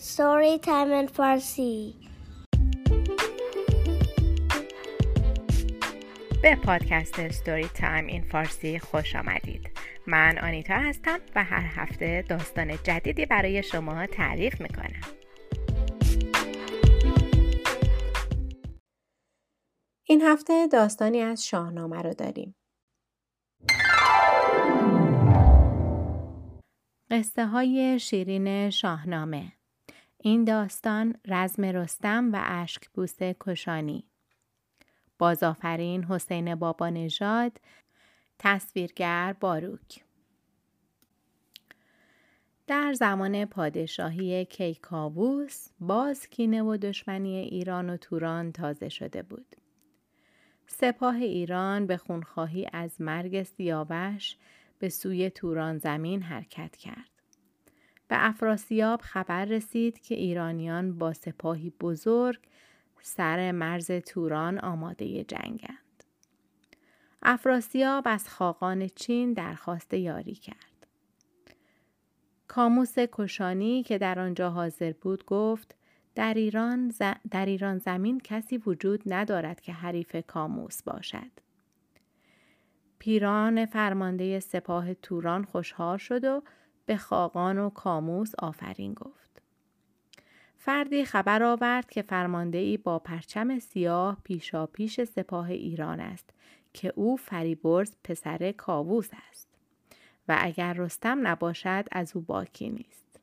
Story Time in Farsi. به پادکست ستوری تایم این فارسی خوش آمدید. من آنیتا هستم و هر هفته داستان جدیدی برای شما تعریف می‌کنم. این هفته داستانی از شاهنامه رو داریم. قصه های شیرین شاهنامه این داستان رزم رستم و اشک بوسه کشانی بازآفرین حسین بابا نژاد تصویرگر باروک در زمان پادشاهی کیکاووس باز کینه و دشمنی ایران و توران تازه شده بود. سپاه ایران به خونخواهی از مرگ سیاوش به سوی توران زمین حرکت کرد. به افراسیاب خبر رسید که ایرانیان با سپاهی بزرگ سر مرز توران آماده جنگند. افراسیاب از خاقان چین درخواست یاری کرد. کاموس کشانی که در آنجا حاضر بود گفت در ایران, در ایران زمین کسی وجود ندارد که حریف کاموس باشد. پیران فرمانده سپاه توران خوشحال شد و به خاقان و کاموس آفرین گفت. فردی خبر آورد که فرمانده ای با پرچم سیاه پیشا پیش سپاه ایران است که او فریبرز پسر کاووس است و اگر رستم نباشد از او باکی نیست.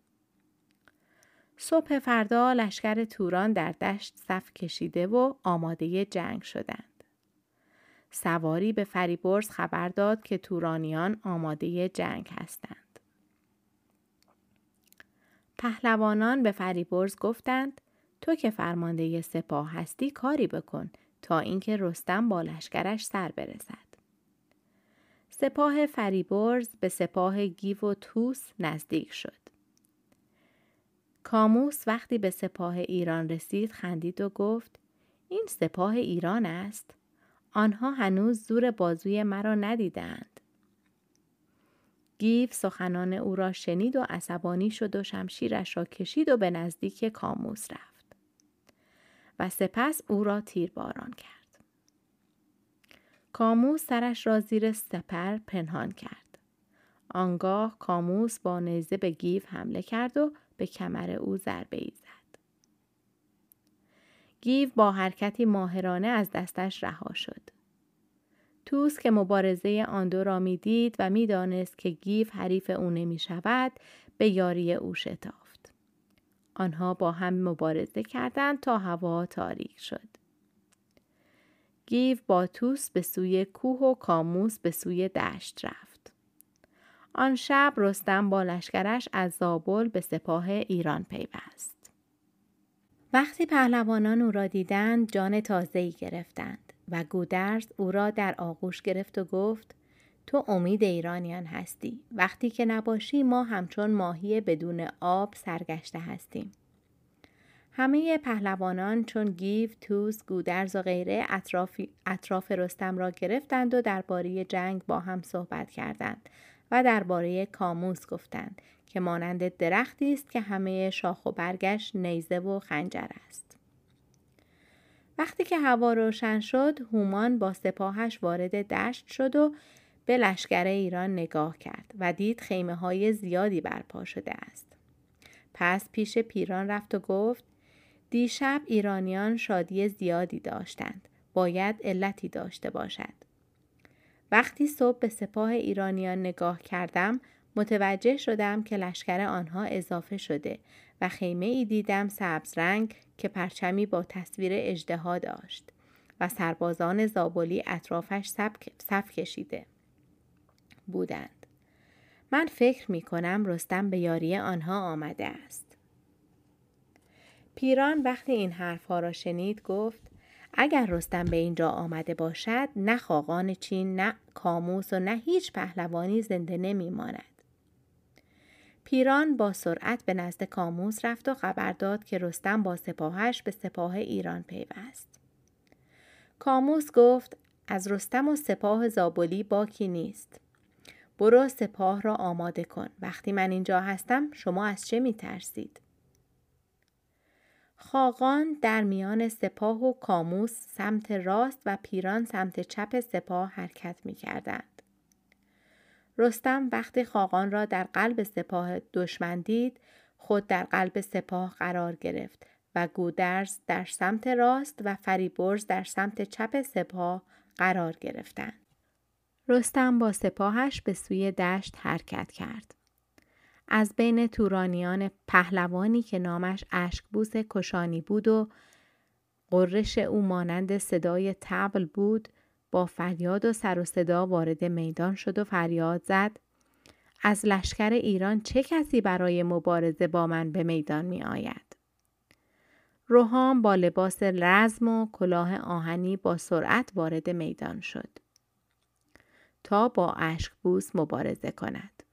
صبح فردا لشکر توران در دشت صف کشیده و آماده جنگ شدند. سواری به فریبرز خبر داد که تورانیان آماده جنگ هستند. پهلوانان به فریبرز گفتند تو که فرمانده سپاه هستی کاری بکن تا اینکه رستم با لشکرش سر برسد. سپاه فریبرز به سپاه گیو و توس نزدیک شد. کاموس وقتی به سپاه ایران رسید خندید و گفت این سپاه ایران است. آنها هنوز زور بازوی مرا ندیدند. گیو سخنان او را شنید و عصبانی شد و شمشیرش را کشید و به نزدیک کاموس رفت و سپس او را تیرباران کرد. کاموس سرش را زیر سپر پنهان کرد. آنگاه کاموس با نیزه به گیو حمله کرد و به کمر او ضربه ای زد. گیو با حرکتی ماهرانه از دستش رها شد. توس که مبارزه آن دو را می‌دید و می‌دانست که گیو حریف او نمی شود به یاری او شتافت. آنها با هم مبارزه کردند تا هوا تاریک شد. گیو با توس به سوی کوه و کاموس به سوی دشت رفت. آن شب رستم با لشکرش از زابل به سپاه ایران پیوست. وقتی پهلوانان او را دیدند جان تازه‌ای گرفتند. و گودرز او را در آغوش گرفت و گفت تو امید ایرانیان هستی وقتی که نباشی ما همچون ماهی بدون آب سرگشته هستیم همه پهلوانان چون گیو، توس، گودرز و غیره اطراف, اطراف رستم را گرفتند و درباره جنگ با هم صحبت کردند و درباره کاموس گفتند که مانند درختی است که همه شاخ و برگش نیزه و خنجر است. وقتی که هوا روشن شد هومان با سپاهش وارد دشت شد و به لشکر ایران نگاه کرد و دید خیمه های زیادی برپا شده است. پس پیش پیران رفت و گفت دیشب ایرانیان شادی زیادی داشتند. باید علتی داشته باشد. وقتی صبح به سپاه ایرانیان نگاه کردم متوجه شدم که لشکر آنها اضافه شده و خیمه ای دیدم سبز رنگ که پرچمی با تصویر اجدها داشت و سربازان زابلی اطرافش صف کشیده بودند. من فکر می کنم رستم به یاری آنها آمده است. پیران وقتی این حرفها را شنید گفت اگر رستم به اینجا آمده باشد نه خاقان چین نه کاموس و نه هیچ پهلوانی زنده نمی ماند. پیران با سرعت به نزد کاموس رفت و خبر داد که رستم با سپاهش به سپاه ایران پیوست. کاموس گفت از رستم و سپاه زابلی باکی نیست. برو سپاه را آماده کن. وقتی من اینجا هستم شما از چه می ترسید؟ خاقان در میان سپاه و کاموس سمت راست و پیران سمت چپ سپاه حرکت می کردند. رستم وقتی خاقان را در قلب سپاه دشمن دید خود در قلب سپاه قرار گرفت و گودرز در سمت راست و فریبرز در سمت چپ سپاه قرار گرفتند. رستم با سپاهش به سوی دشت حرکت کرد. از بین تورانیان پهلوانی که نامش اشکبوس کشانی بود و قررش او مانند صدای تبل بود با فریاد و سر و صدا وارد میدان شد و فریاد زد از لشکر ایران چه کسی برای مبارزه با من به میدان می آید؟ روحام با لباس رزم و کلاه آهنی با سرعت وارد میدان شد تا با اشکبوس مبارزه کند.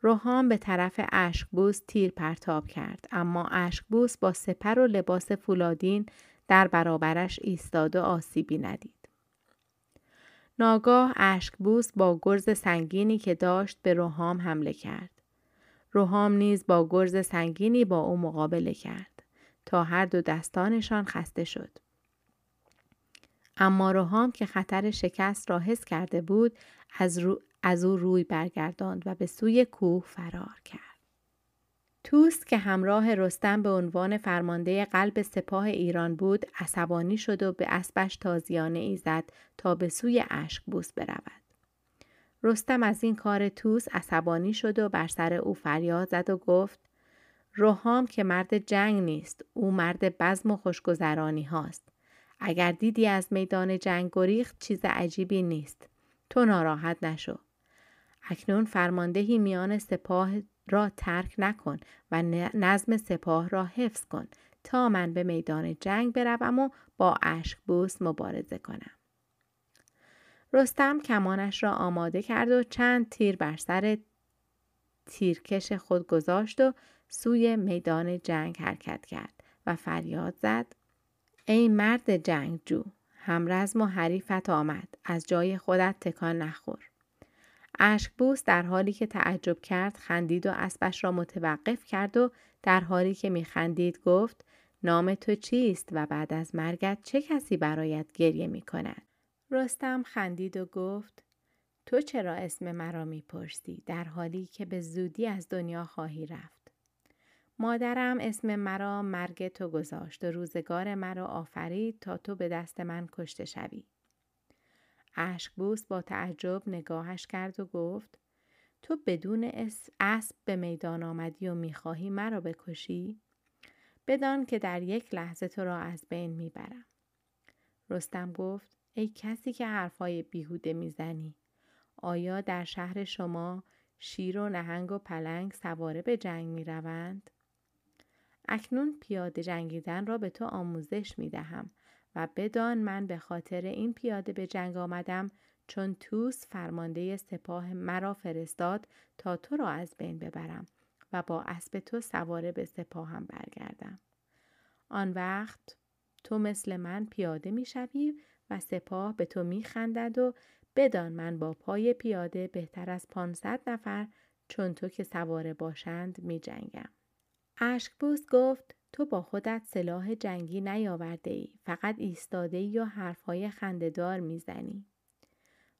روحام به طرف اشکبوس تیر پرتاب کرد اما اشکبوس با سپر و لباس فولادین در برابرش ایستاد و آسیبی ندید. ناگاه اشکبوس با گرز سنگینی که داشت به روحام حمله کرد. روحام نیز با گرز سنگینی با او مقابله کرد تا هر دو دستانشان خسته شد. اما روحام که خطر شکست را حس کرده بود از, رو... از او روی برگرداند و به سوی کوه فرار کرد. توس که همراه رستم به عنوان فرمانده قلب سپاه ایران بود عصبانی شد و به اسبش تازیانه ای زد تا به سوی بوس برود. رستم از این کار توس عصبانی شد و بر سر او فریاد زد و گفت روحام که مرد جنگ نیست او مرد بزم و خوشگذرانی هاست. اگر دیدی از میدان جنگ گریخت چیز عجیبی نیست. تو ناراحت نشو. اکنون فرماندهی میان سپاه را ترک نکن و نظم سپاه را حفظ کن تا من به میدان جنگ بروم و با اشک بوس مبارزه کنم. رستم کمانش را آماده کرد و چند تیر بر سر تیرکش خود گذاشت و سوی میدان جنگ حرکت کرد و فریاد زد ای مرد جنگجو همرزم و حریفت آمد از جای خودت تکان نخور اشکبوس در حالی که تعجب کرد خندید و اسبش را متوقف کرد و در حالی که میخندید گفت نام تو چیست و بعد از مرگت چه کسی برایت گریه می کند؟ رستم خندید و گفت تو چرا اسم مرا می‌پرسی در حالی که به زودی از دنیا خواهی رفت؟ مادرم اسم مرا مرگ تو گذاشت و روزگار مرا آفرید تا تو به دست من کشته شوی. اشکبوس با تعجب نگاهش کرد و گفت تو بدون اسب به میدان آمدی و می‌خواهی مرا بکشی؟ بدان که در یک لحظه تو را از بین می‌برم. رستم گفت ای کسی که حرفای بیهوده می‌زنی آیا در شهر شما شیر و نهنگ و پلنگ سواره به جنگ می‌روند؟ اکنون پیاده جنگیدن را به تو آموزش می دهم و بدان من به خاطر این پیاده به جنگ آمدم چون توس فرمانده سپاه مرا فرستاد تا تو را از بین ببرم و با اسب تو سواره به سپاهم برگردم. آن وقت تو مثل من پیاده می شوی و سپاه به تو می خندد و بدان من با پای پیاده بهتر از پانصد نفر چون تو که سواره باشند می جنگم. اشکبوس گفت تو با خودت سلاح جنگی نیاورده ای فقط ایستاده ای و حرفهای خندهدار می‌زنی.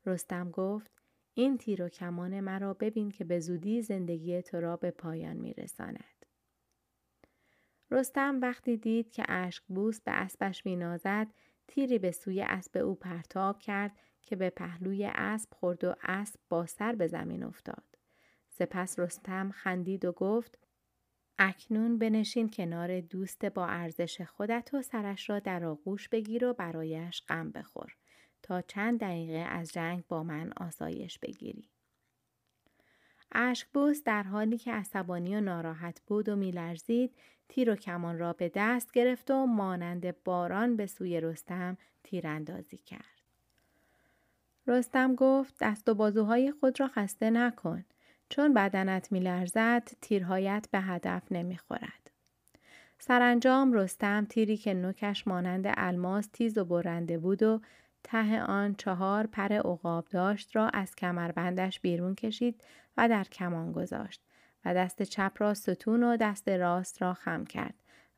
رستم گفت این تیر و کمان مرا ببین که به زودی زندگی تو را به پایان میرساند. رستم وقتی دید که اشکبوس به اسبش مینازد تیری به سوی اسب او پرتاب کرد که به پهلوی اسب خورد و اسب با سر به زمین افتاد. سپس رستم خندید و گفت اکنون بنشین کنار دوست با ارزش خودت و سرش را در آغوش بگیر و برایش غم بخور تا چند دقیقه از جنگ با من آسایش بگیری. اشکبوس در حالی که عصبانی و ناراحت بود و میلرزید تیر و کمان را به دست گرفت و مانند باران به سوی رستم تیراندازی کرد. رستم گفت دست و بازوهای خود را خسته نکن. چون بدنت میلرزد تیرهایت به هدف نمی‌خورد. سرانجام رستم تیری که نوکش مانند الماس تیز و برنده بود و ته آن چهار پر عقاب داشت را از کمربندش بیرون کشید و در کمان گذاشت و دست چپ را ستون و دست راست را خم کرد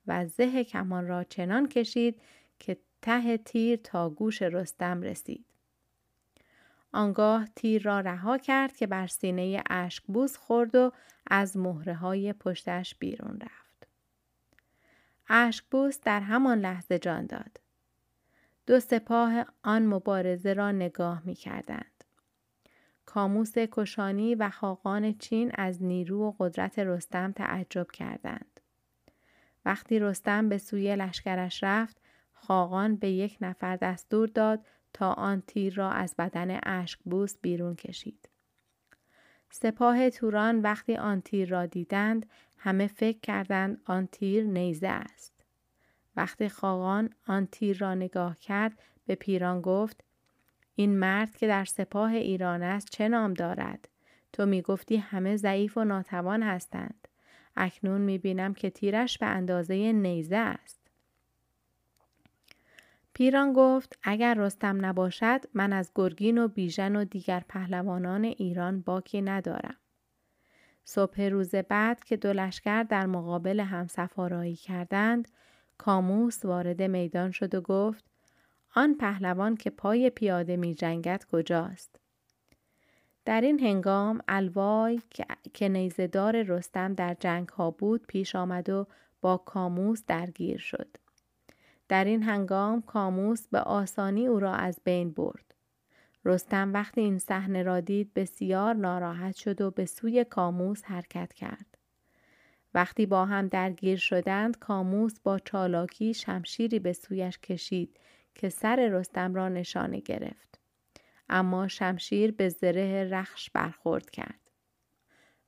و زه کمان را چنان کشید که ته تیر تا گوش رستم رسید. آنگاه تیر را رها کرد که بر سینه بوس خورد و از مهره های پشتش بیرون رفت. بوس در همان لحظه جان داد. دو سپاه آن مبارزه را نگاه می کردند. کاموس کشانی و خاقان چین از نیرو و قدرت رستم تعجب کردند. وقتی رستم به سوی لشکرش رفت، خاقان به یک نفر دستور داد تا آن تیر را از بدن بوس بیرون کشید. سپاه توران وقتی آن تیر را دیدند همه فکر کردند آن تیر نیزه است. وقتی خاقان آن تیر را نگاه کرد به پیران گفت این مرد که در سپاه ایران است چه نام دارد؟ تو می گفتی همه ضعیف و ناتوان هستند. اکنون می بینم که تیرش به اندازه نیزه است. پیران گفت اگر رستم نباشد من از گرگین و بیژن و دیگر پهلوانان ایران باکی ندارم. صبح روز بعد که دو لشکر در مقابل هم سفارایی کردند کاموس وارد میدان شد و گفت آن پهلوان که پای پیاده می جنگد کجاست؟ در این هنگام الوای که نیزدار رستم در جنگ ها بود پیش آمد و با کاموس درگیر شد. در این هنگام کاموس به آسانی او را از بین برد. رستم وقتی این صحنه را دید بسیار ناراحت شد و به سوی کاموس حرکت کرد. وقتی با هم درگیر شدند کاموس با چالاکی شمشیری به سویش کشید که سر رستم را نشانه گرفت. اما شمشیر به زره رخش برخورد کرد.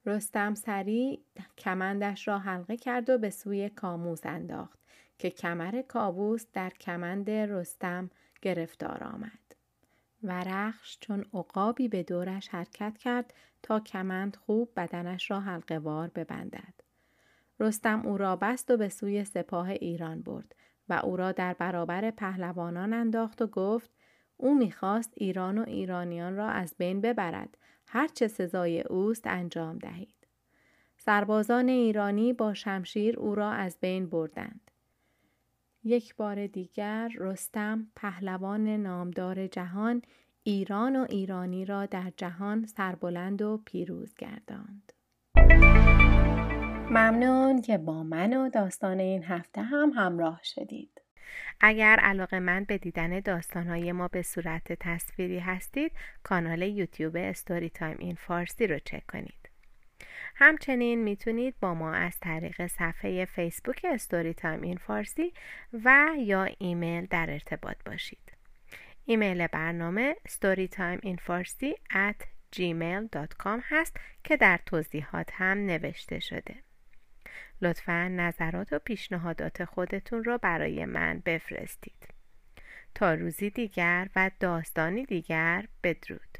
رستم سریع کمندش را حلقه کرد و به سوی کاموس انداخت که کمر کابوس در کمند رستم گرفتار آمد. و رخش چون عقابی به دورش حرکت کرد تا کمند خوب بدنش را حلقه وار ببندد. رستم او را بست و به سوی سپاه ایران برد و او را در برابر پهلوانان انداخت و گفت او می‌خواست ایران و ایرانیان را از بین ببرد هر چه سزای اوست انجام دهید سربازان ایرانی با شمشیر او را از بین بردند یک بار دیگر رستم پهلوان نامدار جهان ایران و ایرانی را در جهان سربلند و پیروز گرداند ممنون که با من و داستان این هفته هم همراه شدید. اگر علاقه‌مند به دیدن داستانهای ما به صورت تصویری هستید کانال یوتیوب Story Time in Farsi رو چک کنید. همچنین می‌تونید با ما از طریق صفحه فیسبوک Story Time in Farsi و یا ایمیل در ارتباط باشید. ایمیل برنامه storytimeinfarsi at gmail.com هست که در توضیحات هم نوشته شده. لطفا نظرات و پیشنهادات خودتون رو برای من بفرستید. تا روزی دیگر و داستانی دیگر بدرود.